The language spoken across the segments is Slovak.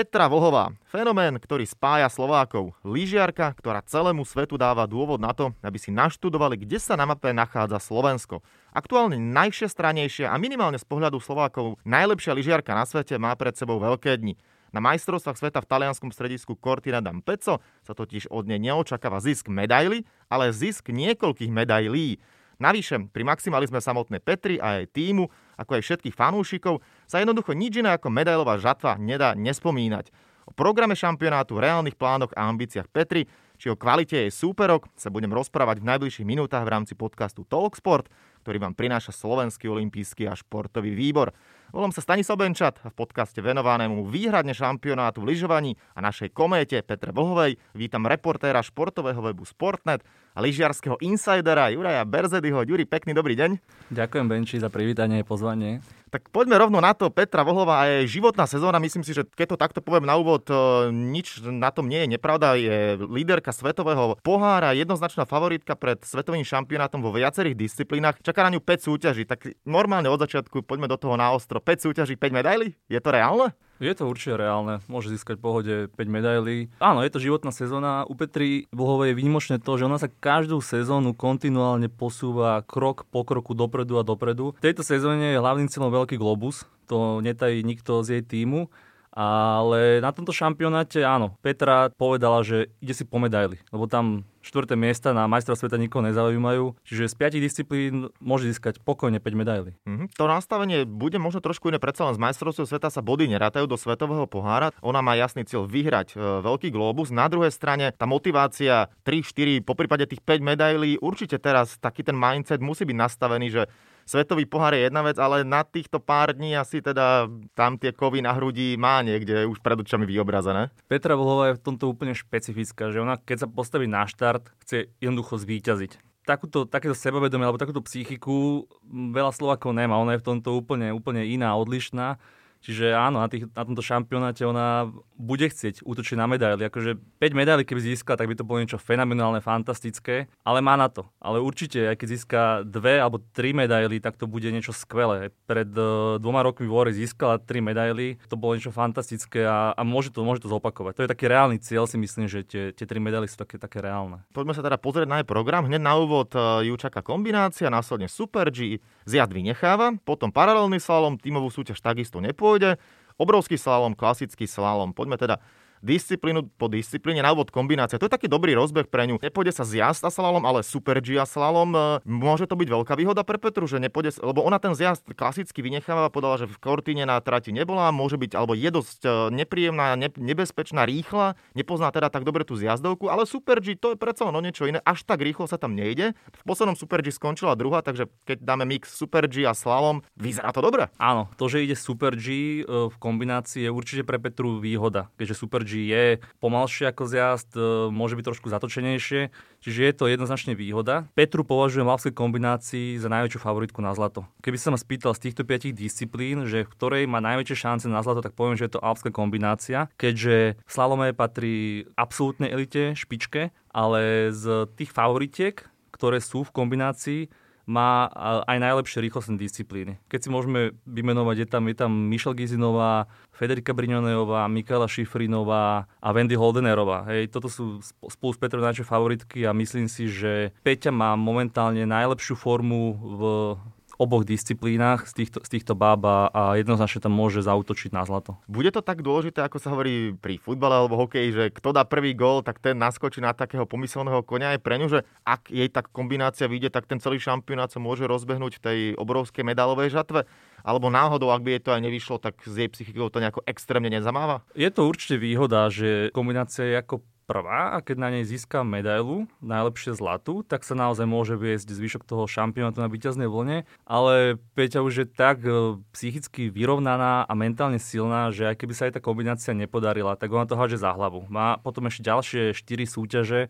Petra Vohová, fenomén, ktorý spája Slovákov. Lyžiarka, ktorá celému svetu dáva dôvod na to, aby si naštudovali, kde sa na mape nachádza Slovensko. Aktuálne najšestranejšia a minimálne z pohľadu Slovákov najlepšia lyžiarka na svete má pred sebou veľké dni. Na majstrovstvách sveta v talianskom stredisku Cortina d'Ampezzo sa totiž od nej neočakáva zisk medaily, ale zisk niekoľkých medailí. Navyše, pri maximalizme samotnej Petri a jej týmu, ako aj všetkých fanúšikov, sa jednoducho nič iné ako medailová žatva nedá nespomínať. O programe šampionátu, reálnych plánoch a ambíciách Petri, či o kvalite jej súperok sa budem rozprávať v najbližších minútach v rámci podcastu Talksport, ktorý vám prináša Slovenský olimpijský a športový výbor. Volám sa Stanislav Benčat a v podcaste venovanému výhradne šampionátu v lyžovaní a našej kométe Petre Bohovej vítam reportéra športového webu Sportnet a lyžiarského insidera Juraja Berzedyho. Juri, pekný dobrý deň. Ďakujem Benči za privítanie a pozvanie. Tak poďme rovno na to. Petra Vohlova a jej životná sezóna, myslím si, že keď to takto poviem na úvod, e, nič na tom nie je nepravda. Je líderka svetového pohára, jednoznačná favoritka pred svetovým šampionátom vo viacerých disciplínach. Čaká na ňu 5 súťaží, tak normálne od začiatku poďme do toho na ostro. 5 súťaží, 5 medailí? Je to reálne? Je to určite reálne, môže získať v pohode 5 medailí. Áno, je to životná sezóna. U Petri Vlhovej je výnimočné to, že ona sa každú sezónu kontinuálne posúva krok po kroku dopredu a dopredu. V tejto sezóne je hlavným cieľom veľký globus, to netají nikto z jej týmu. Ale na tomto šampionáte, áno, Petra povedala, že ide si po medaily, lebo tam štvrté miesta na majstra sveta nikoho nezaujímajú. Čiže z piatich disciplín môže získať pokojne 5 medailí. Mm-hmm. To nastavenie bude možno trošku iné, predsa len z majstrovstiev sveta sa body nerátajú do svetového pohára. Ona má jasný cieľ vyhrať e, veľký globus. Na druhej strane tá motivácia 3, 4, po prípade tých 5 medailí, určite teraz taký ten mindset musí byť nastavený, že Svetový pohár je jedna vec, ale na týchto pár dní asi teda tam tie kovy na hrudi má niekde už pred očami vyobrazené. Petra Vlhová je v tomto úplne špecifická, že ona keď sa postaví na štart, chce jednoducho zvíťaziť takúto, takéto sebavedomie alebo takúto psychiku veľa Slovakov nemá. Ona je v tomto úplne, úplne iná, odlišná. Čiže áno, na, tých, na tomto šampionáte ona bude chcieť útočiť na medaily. Akože 5 medailí, keby získala, tak by to bolo niečo fenomenálne, fantastické, ale má na to. Ale určite, aj keď získa dve alebo tri medaily, tak to bude niečo skvelé. Pred uh, dvoma rokmi v Ore získala tri medaily, to bolo niečo fantastické a, a môže, to, môže to zopakovať. To je taký reálny cieľ, si myslím, že tie, tie tri medaily sú také, také reálne. Poďme sa teda pozrieť na jej program. Hneď na úvod uh, ju čaká kombinácia, následne Super G, zjazd vynecháva, potom paralelný slalom, tímovú súťaž takisto nepôjde pôjde. Obrovský slalom, klasický slalom. Poďme teda disciplínu po disciplíne, na úvod kombinácia. To je taký dobrý rozbeh pre ňu. Nepôjde sa zjazd a slalom, ale super G a slalom. E, môže to byť veľká výhoda pre Petru, že nepôjde, lebo ona ten zjazd klasicky vynecháva, podala, že v Kortine na trati nebola, môže byť, alebo je dosť e, nepríjemná, ne, nebezpečná, rýchla, nepozná teda tak dobre tú zjazdovku, ale super G to je predsa no niečo iné, až tak rýchlo sa tam nejde. V poslednom super G skončila druhá, takže keď dáme mix super G a slalom, vyzerá to dobre. Áno, to, že ide super G e, v kombinácii je určite pre Petru výhoda, keďže super G že je pomalšie ako zjazd, e, môže byť trošku zatočenejšie, čiže je to jednoznačne výhoda. Petru považujem v alpskej kombinácii za najväčšiu favoritku na zlato. Keby sa ma spýtal z týchto piatich disciplín, že v ktorej má najväčšie šance na zlato, tak poviem, že je to alpská kombinácia, keďže slalome patrí absolútnej elite, špičke, ale z tých favoritiek, ktoré sú v kombinácii, má aj najlepšie rýchlostné disciplíny. Keď si môžeme vymenovať, je tam, je tam Michelle Gizinová, Federika Briňoneová, Mikaela Šifrinová a Wendy Holdenerová. Hej, toto sú spolu s Petrou najväčšie favoritky a myslím si, že Peťa má momentálne najlepšiu formu v oboch disciplínach z týchto, z týchto báb a jednoznačne tam môže zautočiť na zlato. Bude to tak dôležité, ako sa hovorí pri futbale alebo hokeji, že kto dá prvý gól, tak ten naskočí na takého pomyselného konia aj pre ňu, že ak jej tak kombinácia vyjde, tak ten celý šampionát sa môže rozbehnúť v tej obrovskej medalovej žatve? Alebo náhodou, ak by jej to aj nevyšlo, tak z jej psychikou to nejako extrémne nezamáva? Je to určite výhoda, že kombinácia je ako prvá a keď na nej získa medailu, najlepšie zlatú, tak sa naozaj môže viesť zvyšok toho šampionátu na víťaznej vlne, ale Peťa už je tak e, psychicky vyrovnaná a mentálne silná, že aj keby sa aj tá kombinácia nepodarila, tak ona to háže za hlavu. Má potom ešte ďalšie 4 súťaže,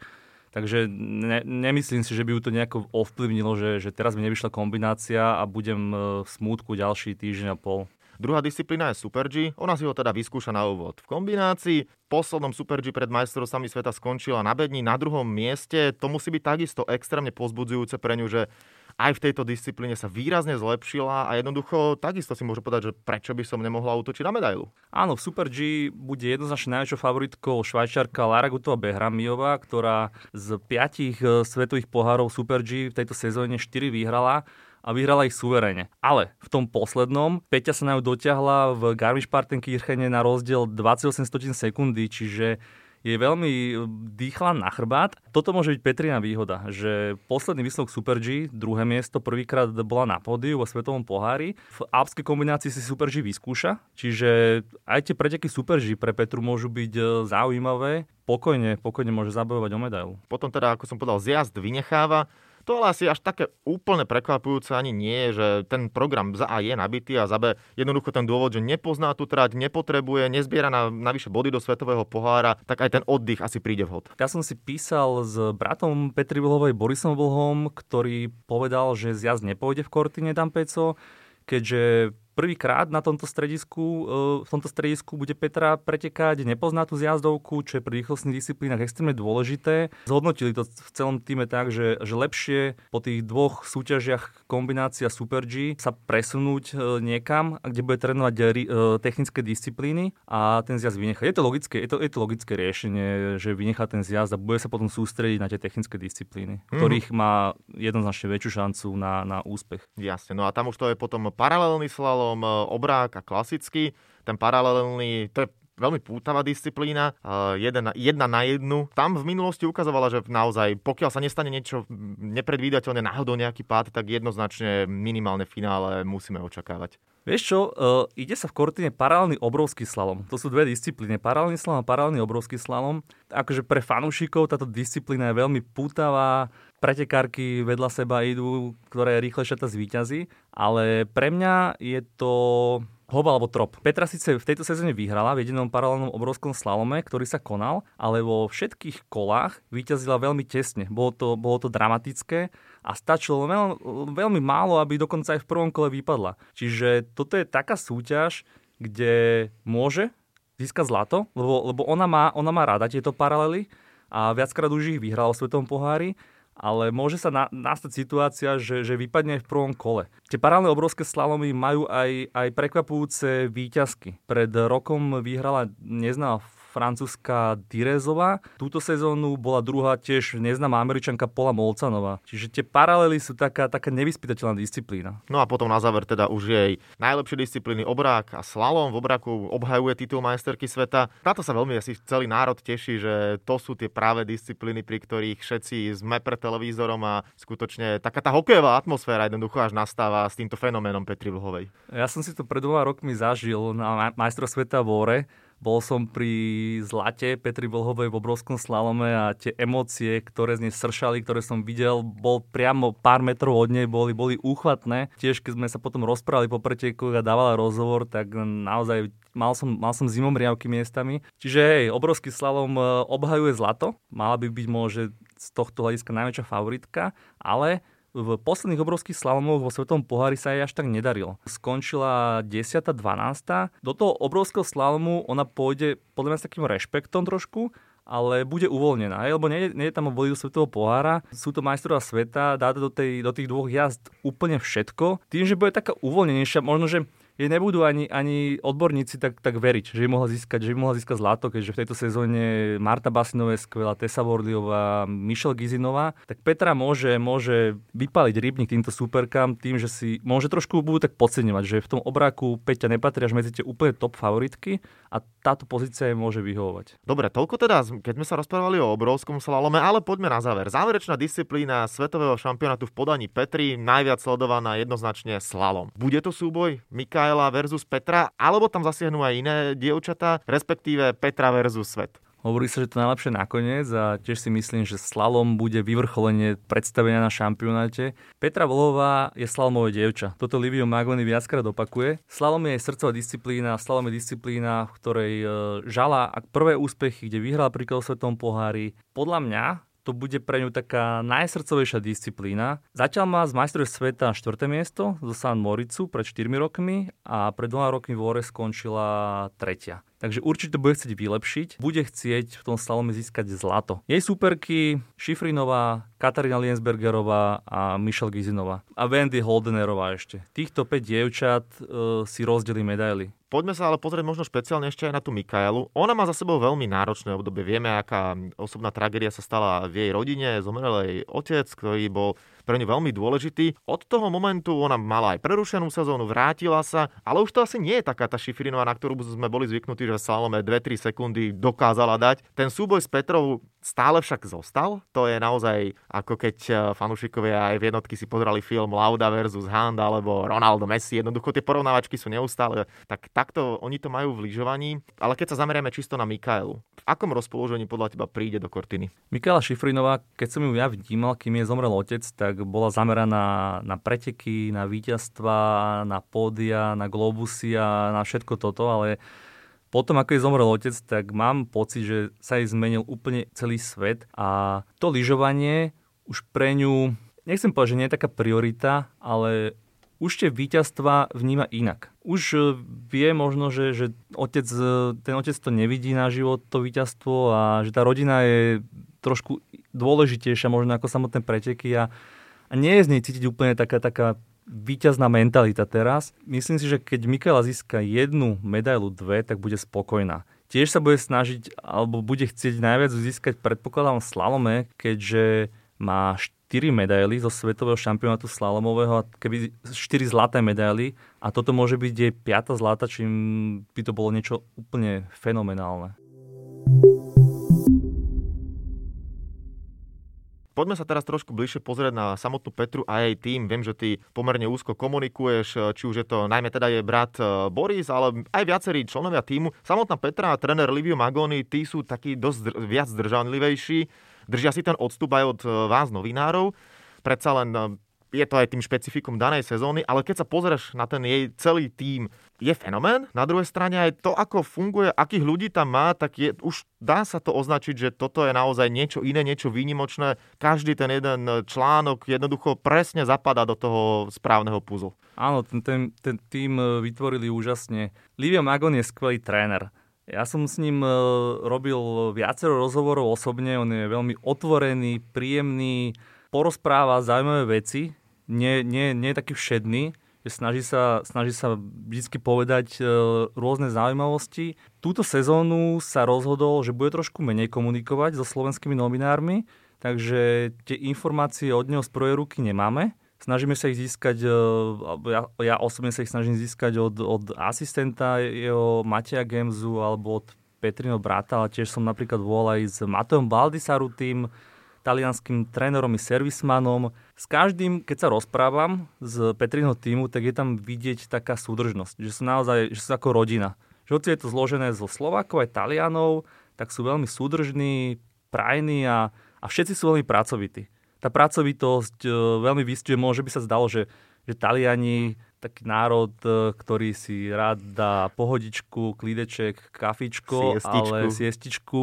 Takže ne, nemyslím si, že by ju to nejako ovplyvnilo, že, že teraz mi nevyšla kombinácia a budem e, v smútku ďalší týždeň a pol. Druhá disciplína je Super G, ona si ho teda vyskúša na úvod. V kombinácii poslednom Super G pred majstrovstvami sveta skončila na bedni na druhom mieste. To musí byť takisto extrémne pozbudzujúce pre ňu, že aj v tejto disciplíne sa výrazne zlepšila a jednoducho takisto si môžu povedať, že prečo by som nemohla útočiť na medailu. Áno, v Super G bude jednoznačne najväčšou favoritkou švajčiarka Lara Gutova Behramiová, ktorá z piatich e, svetových pohárov Super G v tejto sezóne 4 vyhrala a vyhrala ich suverene. Ale v tom poslednom Peťa sa na ňu dotiahla v Garmisch-Partenkirchene na rozdiel 28 sekundy, čiže je veľmi e, dýchla na chrbát. Toto môže byť Petrina výhoda, že posledný výsledok Super G, druhé miesto, prvýkrát bola na pódiu vo svetovom pohári. V alpskej kombinácii si Super G vyskúša, čiže aj tie preteky Super G pre Petru môžu byť e, zaujímavé. Pokojne, pokojne môže zabojovať o medailu. Potom teda, ako som povedal, zjazd vynecháva to ale asi až také úplne prekvapujúce ani nie že ten program za A je nabitý a za B jednoducho ten dôvod, že nepozná tú trať, nepotrebuje, nezbiera na, navyše body do svetového pohára, tak aj ten oddych asi príde vhod. Ja som si písal s bratom Petri Vlhovej Borisom Vlhom, ktorý povedal, že zjazd nepôjde v Kortine Dampeco, keďže Prvýkrát na tomto stredisku, e, v tomto stredisku bude Petra pretekať, nepozná tú zjazdovku, čo je pri rýchlostných disciplínach extrémne dôležité. Zhodnotili to v celom týme tak, že, že lepšie po tých dvoch súťažiach kombinácia Super G sa presunúť e, niekam, kde bude trénovať e, technické disciplíny a ten zjazd vynechať. Je to logické, je to, je to logické riešenie, že vynechá ten zjazd a bude sa potom sústrediť na tie technické disciplíny, mm-hmm. ktorých má jednoznačne väčšiu šancu na, na úspech. Jasne, no a tam už to je potom paralelný slalom, slalom, e, obrák a klasický. Ten paralelný, to je veľmi pútavá disciplína, e, jedna, jedna na jednu. Tam v minulosti ukazovala, že naozaj, pokiaľ sa nestane niečo nepredvídateľné, náhodou nejaký pád, tak jednoznačne minimálne finále musíme očakávať. Vieš čo, uh, ide sa v Kortine paralelný obrovský slalom. To sú dve disciplíny. Paralelný slalom a paralelný obrovský slalom. Akože pre fanúšikov táto disciplína je veľmi pútavá, pretekárky vedľa seba idú, ktoré rýchlejšie tá zvýťazí, ale pre mňa je to hov alebo trop. Petra síce v tejto sezóne vyhrala v jedinom paralelnom obrovskom slalome, ktorý sa konal, ale vo všetkých kolách vyťazila veľmi tesne. Bolo to, bolo to dramatické a stačilo veľ, veľmi málo, aby dokonca aj v prvom kole vypadla. Čiže toto je taká súťaž, kde môže získať zlato, lebo, lebo ona, má, ona má rada tieto paralely a viackrát už ich vyhrala v Svetom pohári ale môže sa na, nastať situácia, že, že vypadne v prvom kole. Tie paralelné obrovské slalomy majú aj, aj prekvapujúce výťazky. Pred rokom vyhrala neznáma francúzska Direzová. Túto sezónu bola druhá tiež neznáma američanka Pola Molcanová. Čiže tie paralely sú taká, taká nevyspytateľná disciplína. No a potom na záver teda už jej najlepšie disciplíny obrák a slalom. V obráku obhajuje titul majsterky sveta. Táto sa veľmi asi celý národ teší, že to sú tie práve disciplíny, pri ktorých všetci sme pre televízorom a skutočne taká tá hokejová atmosféra jednoducho až nastáva s týmto fenoménom Petri Vlhovej. Ja som si to pred dvoma rokmi zažil na majstro sveta v Óre bol som pri zlate Petri Vlhovej v obrovskom slalome a tie emócie, ktoré z nej sršali, ktoré som videl, bol priamo pár metrov od nej, boli, boli úchvatné. Tiež keď sme sa potom rozprávali po pretekoch a dávala rozhovor, tak naozaj mal som, mal som zimom riavky miestami. Čiže hej, obrovský slalom e, obhajuje zlato, mala by byť môže z tohto hľadiska najväčšia favoritka, ale v posledných obrovských slalomoch vo Svetom pohári sa jej až tak nedarilo. Skončila 10. 12. Do toho obrovského slalomu ona pôjde podľa mňa s takým rešpektom trošku, ale bude uvoľnená, lebo nie, nie je tam o do svetového pohára, sú to majstrová sveta, dá do, tej, do tých dvoch jazd úplne všetko. Tým, že bude taká uvoľnenejšia, možno, že jej nebudú ani, ani odborníci tak, tak veriť, že by mohla získať, že by mohla získať zlato, keďže v tejto sezóne Marta Basinová je skvelá, Tessa Vorliová, Michelle Gizinová, tak Petra môže, môže vypaliť rybník týmto superkám tým, že si môže trošku budú tak podceňovať, že v tom obráku Peťa nepatrí až medzi tie úplne top favoritky a táto pozícia jej môže vyhovovať. Dobre, toľko teda, keď sme sa rozprávali o obrovskom slalome, ale poďme na záver. Záverečná disciplína svetového šampionátu v podaní Petri, najviac sledovaná jednoznačne slalom. Bude to súboj Mikael Michaela versus Petra, alebo tam zasiahnu aj iné dievčatá, respektíve Petra versus svet? Hovorí sa, že to najlepšie nakoniec a tiež si myslím, že slalom bude vyvrcholenie predstavenia na šampionáte. Petra Vlhová je slalomové dievča. Toto Livio Magoni viackrát opakuje. Slalom je srdcová disciplína, slalom je disciplína, v ktorej e, žala prvé úspechy, kde vyhral pri svetom pohári. Podľa mňa to bude pre ňu taká najsrdcovejšia disciplína. Zatiaľ má z majstrov sveta 4. miesto zo San Moricu pred 4 rokmi a pred dvoma rokmi v Ore skončila tretia. Takže určite bude chcieť vylepšiť, bude chcieť v tom slalome získať zlato. Jej superky Šifrinová, Katarína Liensbergerová a Michelle Gizinová. A Wendy Holdenerová ešte. Týchto 5 dievčat e, si rozdeli medaily. Poďme sa ale pozrieť možno špeciálne ešte aj na tú Mikaelu. Ona má za sebou veľmi náročné obdobie. Vieme, aká osobná tragédia sa stala v jej rodine. Zomrel jej otec, ktorý bol pre ňu veľmi dôležitý. Od toho momentu ona mala aj prerušenú sezónu, vrátila sa, ale už to asi nie je taká tá Šifrinová, na ktorú sme boli zvyknutí, že Salome 2-3 sekundy dokázala dať. Ten súboj s Petrou stále však zostal. To je naozaj ako keď eh, fanúšikovia aj v jednotky si pozerali film Lauda versus Hand alebo Ronaldo Messi. Jednoducho tie porovnávačky sú neustále. Tak takto oni to majú v lyžovaní. Ale keď sa zameriame čisto na Mikaelu, v akom rozpoložení podľa teba príde do Kortiny? Mikaela Šifrinová, keď som ju ja vnímal, kým je zomrel otec, tak bola zameraná na preteky, na víťazstva, na pódia, na globusy a na všetko toto, ale potom, ako je zomrel otec, tak mám pocit, že sa jej zmenil úplne celý svet a to lyžovanie už pre ňu, nechcem povedať, že nie je taká priorita, ale už tie víťazstva vníma inak. Už e, vie možno, že, že otec, e, ten otec to nevidí na život, to víťazstvo a že tá rodina je trošku dôležitejšia možno ako samotné preteky a, a nie je z nej cítiť úplne taká, taká víťazná mentalita teraz. Myslím si, že keď Mikaela získa jednu medailu, dve, tak bude spokojná. Tiež sa bude snažiť, alebo bude chcieť najviac získať, predpokladám, slalome, keďže má 4 medaily zo svetového šampionátu slalomového a keby 4 zlaté medaily a toto môže byť jej 5. zlata, čím by to bolo niečo úplne fenomenálne. Poďme sa teraz trošku bližšie pozrieť na samotnú Petru a jej tým. Viem, že ty pomerne úzko komunikuješ, či už je to najmä teda jej brat e, Boris, ale aj viacerí členovia týmu. Samotná Petra a tréner Livio Magoni, tí sú takí dosť viac zdržanlivejší. Držia si ten odstup aj od e, vás, novinárov. Predsa len e, je to aj tým špecifikom danej sezóny, ale keď sa pozrieš na ten jej celý tím, je fenomén. Na druhej strane aj to, ako funguje, akých ľudí tam má, tak je, už dá sa to označiť, že toto je naozaj niečo iné, niečo výnimočné. Každý ten jeden článok jednoducho presne zapadá do toho správneho puzu. Áno, ten, ten, ten tým e, vytvorili úžasne. Livio Magon je skvelý tréner. Ja som s ním e, robil viacero rozhovorov osobne, on je veľmi otvorený, príjemný, porozpráva zaujímavé veci, nie, nie, nie je taký všedný, že snaží sa, snaží sa vždy povedať e, rôzne zaujímavosti. Túto sezónu sa rozhodol, že bude trošku menej komunikovať so slovenskými novinármi, takže tie informácie od neho z prvej ruky nemáme. Snažíme sa ich získať, e, ja, ja osobne sa ich snažím získať od, od asistenta jeho Mateja Gemzu alebo od Petrino brata, ale tiež som napríklad volal aj s Mateom Baldisaru tým, talianským trénerom i servismanom. S každým, keď sa rozprávam z Petrinho týmu, tak je tam vidieť taká súdržnosť, že sú naozaj, že sú ako rodina. Že hoci je to zložené zo Slovákov aj Talianov, tak sú veľmi súdržní, prajní a, a všetci sú veľmi pracovití. Tá pracovitosť e, veľmi vystuje, môže by sa zdalo, že, že Taliani taký národ, e, ktorý si rád dá pohodičku, klídeček, kafičko, siestičku. ale siestičku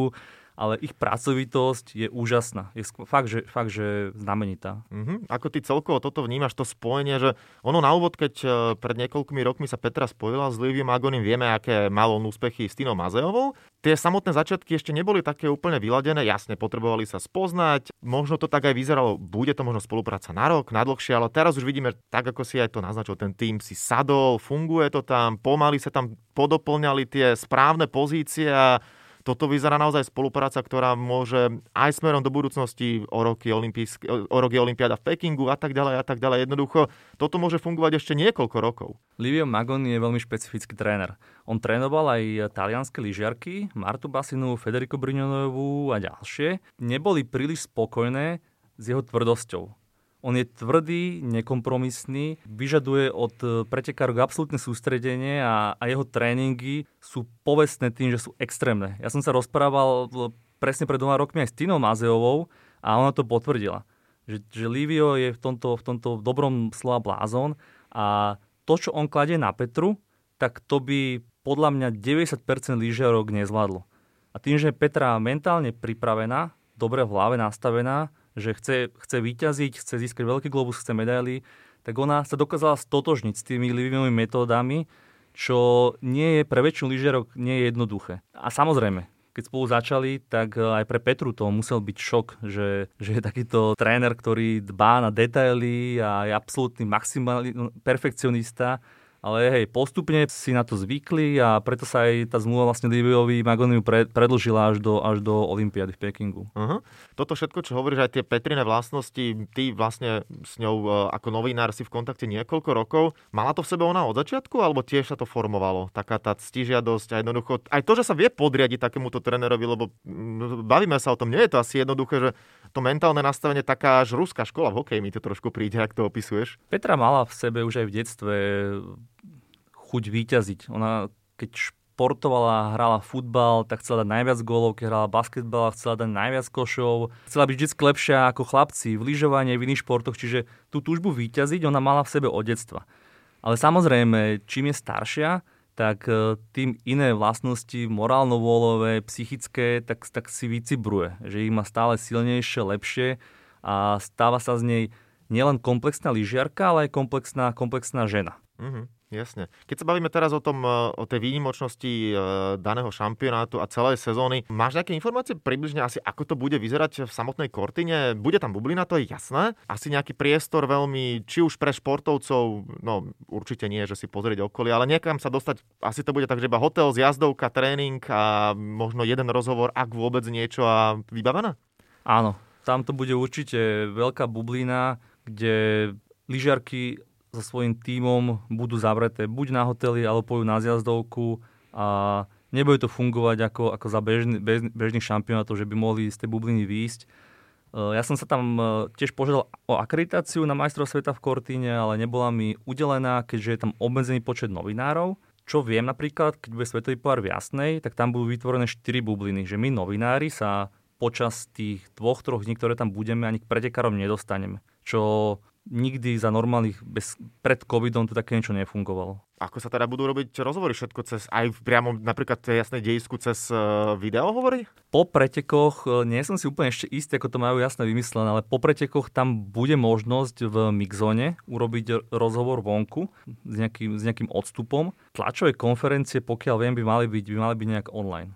ale ich pracovitosť je úžasná. Je fakt, že, fakt, že znamenitá. Mm-hmm. Ako ty celkovo toto vnímaš, to spojenie, že ono na úvod, keď e, pred niekoľkými rokmi sa Petra spojila s Livium Agonim, vieme, aké mal úspechy s Tinou Mazejovou. Tie samotné začiatky ešte neboli také úplne vyladené, jasne, potrebovali sa spoznať, možno to tak aj vyzeralo, bude to možno spolupráca na rok, na dlhšie, ale teraz už vidíme, tak ako si aj to naznačil, ten tým si sadol, funguje to tam, pomaly sa tam podoplňali tie správne pozície a toto vyzerá naozaj spolupráca, ktorá môže aj smerom do budúcnosti o roky, o roky Olympiáda v Pekingu a tak ďalej a tak ďalej. Jednoducho, toto môže fungovať ešte niekoľko rokov. Livio Magoni je veľmi špecifický tréner. On trénoval aj talianské lyžiarky, Martu Basinu, Federico Brignonovú a ďalšie. Neboli príliš spokojné s jeho tvrdosťou. On je tvrdý, nekompromisný, vyžaduje od e, pretekárov absolútne sústredenie a, a jeho tréningy sú povestné tým, že sú extrémne. Ja som sa rozprával e, presne pred dvoma rokmi aj s Tinou Mazeovou a ona to potvrdila. Že, že Livio je v tomto, v tomto dobrom slova blázon a to, čo on kladie na Petru, tak to by podľa mňa 90% lyžiarok nezvládlo. A tým, že Petra mentálne pripravená, dobre v hlave nastavená, že chce, chce vyťaziť, chce získať veľký globus, chce medaily, tak ona sa dokázala stotožniť s tými livými metódami, čo nie je pre väčšinu lyžiarov nie je jednoduché. A samozrejme, keď spolu začali, tak aj pre Petru to musel byť šok, že, že je takýto tréner, ktorý dbá na detaily a je absolútny maximálny perfekcionista ale hej, postupne si na to zvykli a preto sa aj tá zmluva vlastne Liviovi Magoniu predlžila až do, až do Olympiády v Pekingu. Uh-huh. Toto všetko, čo hovoríš, aj tie Petrine vlastnosti, ty vlastne s ňou e, ako novinár si v kontakte niekoľko rokov. Mala to v sebe ona od začiatku, alebo tiež sa to formovalo? Taká tá ctižiadosť a jednoducho, aj to, že sa vie podriadiť takémuto trénerovi, lebo bavíme sa o tom, nie je to asi jednoduché, že to mentálne nastavenie taká až ruská škola v hokeji mi to trošku príde, ak to opisuješ. Petra mala v sebe už aj v detstve chuť výťaziť. Ona keď športovala, hrala futbal, tak chcela dať najviac gólov, keď hrala basketbal, chcela dať najviac košov. Chcela byť vždy lepšia ako chlapci v lyžovaní, v iných športoch, čiže tú túžbu výťaziť ona mala v sebe od detstva. Ale samozrejme, čím je staršia, tak e, tým iné vlastnosti, morálno-vôľové, psychické, tak, tak si vycibruje. Že ich má stále silnejšie, lepšie a stáva sa z nej nielen komplexná lyžiarka, ale aj komplexná, komplexná žena. Mm-hmm. Jasne. Keď sa bavíme teraz o, tom, e, o tej výnimočnosti e, daného šampionátu a celej sezóny, máš nejaké informácie približne asi, ako to bude vyzerať v samotnej Kortine? Bude tam bublina, to je jasné. Asi nejaký priestor veľmi, či už pre športovcov, no určite nie, že si pozrieť okolie, ale niekam sa dostať, asi to bude tak, že iba hotel, zjazdovka, tréning a možno jeden rozhovor, ak vôbec niečo a vybavené? Áno, tam to bude určite veľká bublina, kde lyžiarky so svojím tímom budú zavreté buď na hoteli, alebo pôjdu na zjazdovku a nebude to fungovať ako, ako za bežný, bež, bežných šampionátov, že by mohli z tej bubliny výjsť. E, ja som sa tam e, tiež požiadal o akreditáciu na majstrov sveta v Kortíne, ale nebola mi udelená, keďže je tam obmedzený počet novinárov. Čo viem napríklad, keď bude svetový pohár v Jasnej, tak tam budú vytvorené 4 bubliny, že my novinári sa počas tých dvoch, troch dní, ktoré tam budeme, ani k pretekárom nedostaneme. Čo nikdy za normálnych, bez, pred covidom to také niečo nefungovalo. Ako sa teda budú robiť rozhovory všetko cez, aj priamo napríklad tej jasnej dejisku cez uh, video hovorí? Po pretekoch, e, nie som si úplne ešte istý, ako to majú jasne vymyslené, ale po pretekoch tam bude možnosť v mixzone urobiť rozhovor vonku s nejakým, s nejakým odstupom. Tlačové konferencie, pokiaľ viem, by mali byť, by mali byť nejak online.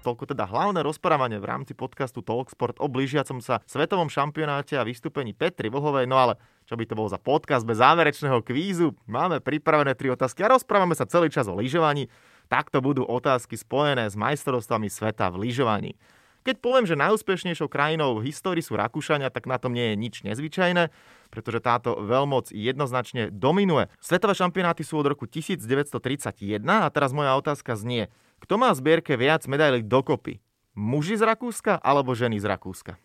Toľko teda hlavné rozprávanie v rámci podcastu Talksport o blížiacom sa svetovom šampionáte a vystúpení Petri Vlhovej. No ale čo by to bol za podcast bez záverečného kvízu? Máme pripravené tri otázky a rozprávame sa celý čas o lyžovaní. Takto budú otázky spojené s majstrovstvami sveta v lyžovaní. Keď poviem, že najúspešnejšou krajinou v histórii sú Rakúšania, tak na tom nie je nič nezvyčajné, pretože táto veľmoc jednoznačne dominuje. Svetové šampionáty sú od roku 1931 a teraz moja otázka znie, kto má v zbierke viac medailí dokopy? Muži z Rakúska alebo ženy z Rakúska?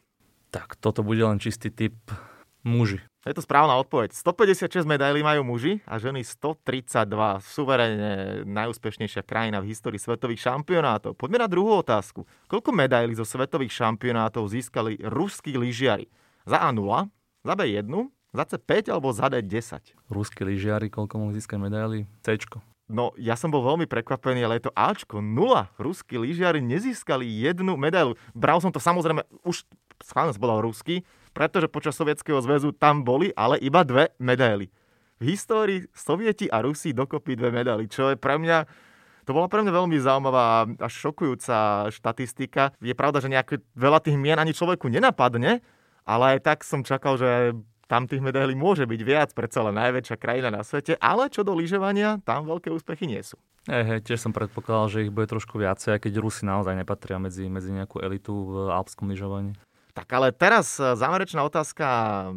Tak toto bude len čistý typ muži. Je to správna odpoveď. 156 medailí majú muži a ženy 132. Suverene najúspešnejšia krajina v histórii svetových šampionátov. Poďme na druhú otázku. Koľko medailí zo svetových šampionátov získali ruskí lyžiari? Za A 0, za B 1, za C 5 alebo za D 10? Ruskí lyžiari, koľko mohli získať medaily? C. No, ja som bol veľmi prekvapený, ale je to Ačko, nula. Ruskí lyžiari nezískali jednu medailu. Bral som to samozrejme, už schválne povedal rusky, pretože počas Sovietskeho zväzu tam boli, ale iba dve medaily. V histórii Sovieti a Rusi dokopy dve medaily, čo je pre mňa to bola pre mňa veľmi zaujímavá až šokujúca štatistika. Je pravda, že nejaké veľa tých mien ani človeku nenapadne, ale aj tak som čakal, že tam tých medailí môže byť viac, pre celé najväčšia krajina na svete, ale čo do lyžovania, tam veľké úspechy nie sú. Hej, tiež som predpokladal, že ich bude trošku viacej, keď Rusi naozaj nepatria medzi, medzi nejakú elitu v alpskom lyžovaní. Tak ale teraz e, záverečná otázka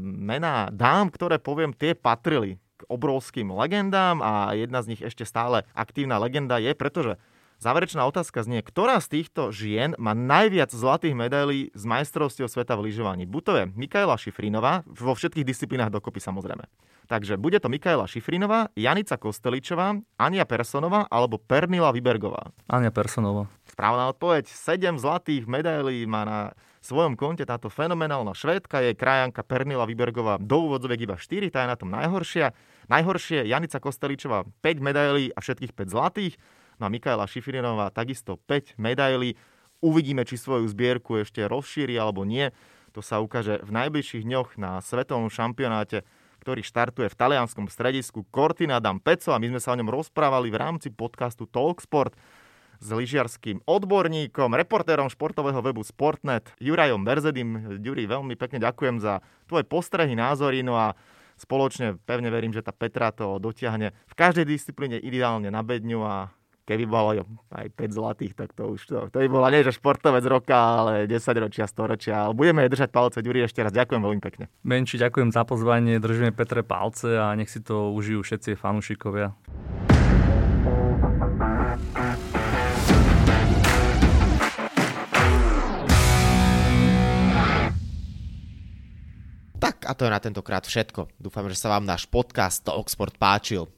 mena dám, ktoré poviem, tie patrili k obrovským legendám a jedna z nich ešte stále aktívna legenda je, pretože Záverečná otázka znie, ktorá z týchto žien má najviac zlatých medailí z majstrovstiev sveta v lyžovaní? Buď to je Mikaela Šifrinová, vo všetkých disciplínach dokopy samozrejme. Takže bude to Mikaela Šifrinová, Janica Kosteličová, Ania Personová alebo Pernila Vybergová. Ania Personová. Správna odpoveď. 7 zlatých medailí má na svojom konte táto fenomenálna švédka, je krajanka Pernila Vybergová do úvodzoviek iba 4, tá je na tom najhoršia. Najhoršie Janica Kosteličová 5 medailí a všetkých 5 zlatých. No a Mikaela Šifrinová takisto 5 medailí. Uvidíme, či svoju zbierku ešte rozšíri alebo nie. To sa ukáže v najbližších dňoch na svetovom šampionáte, ktorý štartuje v talianskom stredisku Cortina d'Ampezzo a my sme sa o ňom rozprávali v rámci podcastu Talksport s lyžiarským odborníkom, reportérom športového webu Sportnet, Jurajom Berzedim. Juri, veľmi pekne ďakujem za tvoje postrehy, názory, no a spoločne pevne verím, že tá Petra to dotiahne v každej disciplíne ideálne na bedňu a keby bolo aj 5 zlatých, tak to už to, to by bola nie že športovec roka, ale 10 ročia, 100 ročia. Ale budeme jej držať palce. Ďuri, ešte raz ďakujem veľmi pekne. Menči, ďakujem za pozvanie, držíme Petre palce a nech si to užijú všetci fanúšikovia. Tak a to je na tentokrát všetko. Dúfam, že sa vám náš podcast Talksport páčil.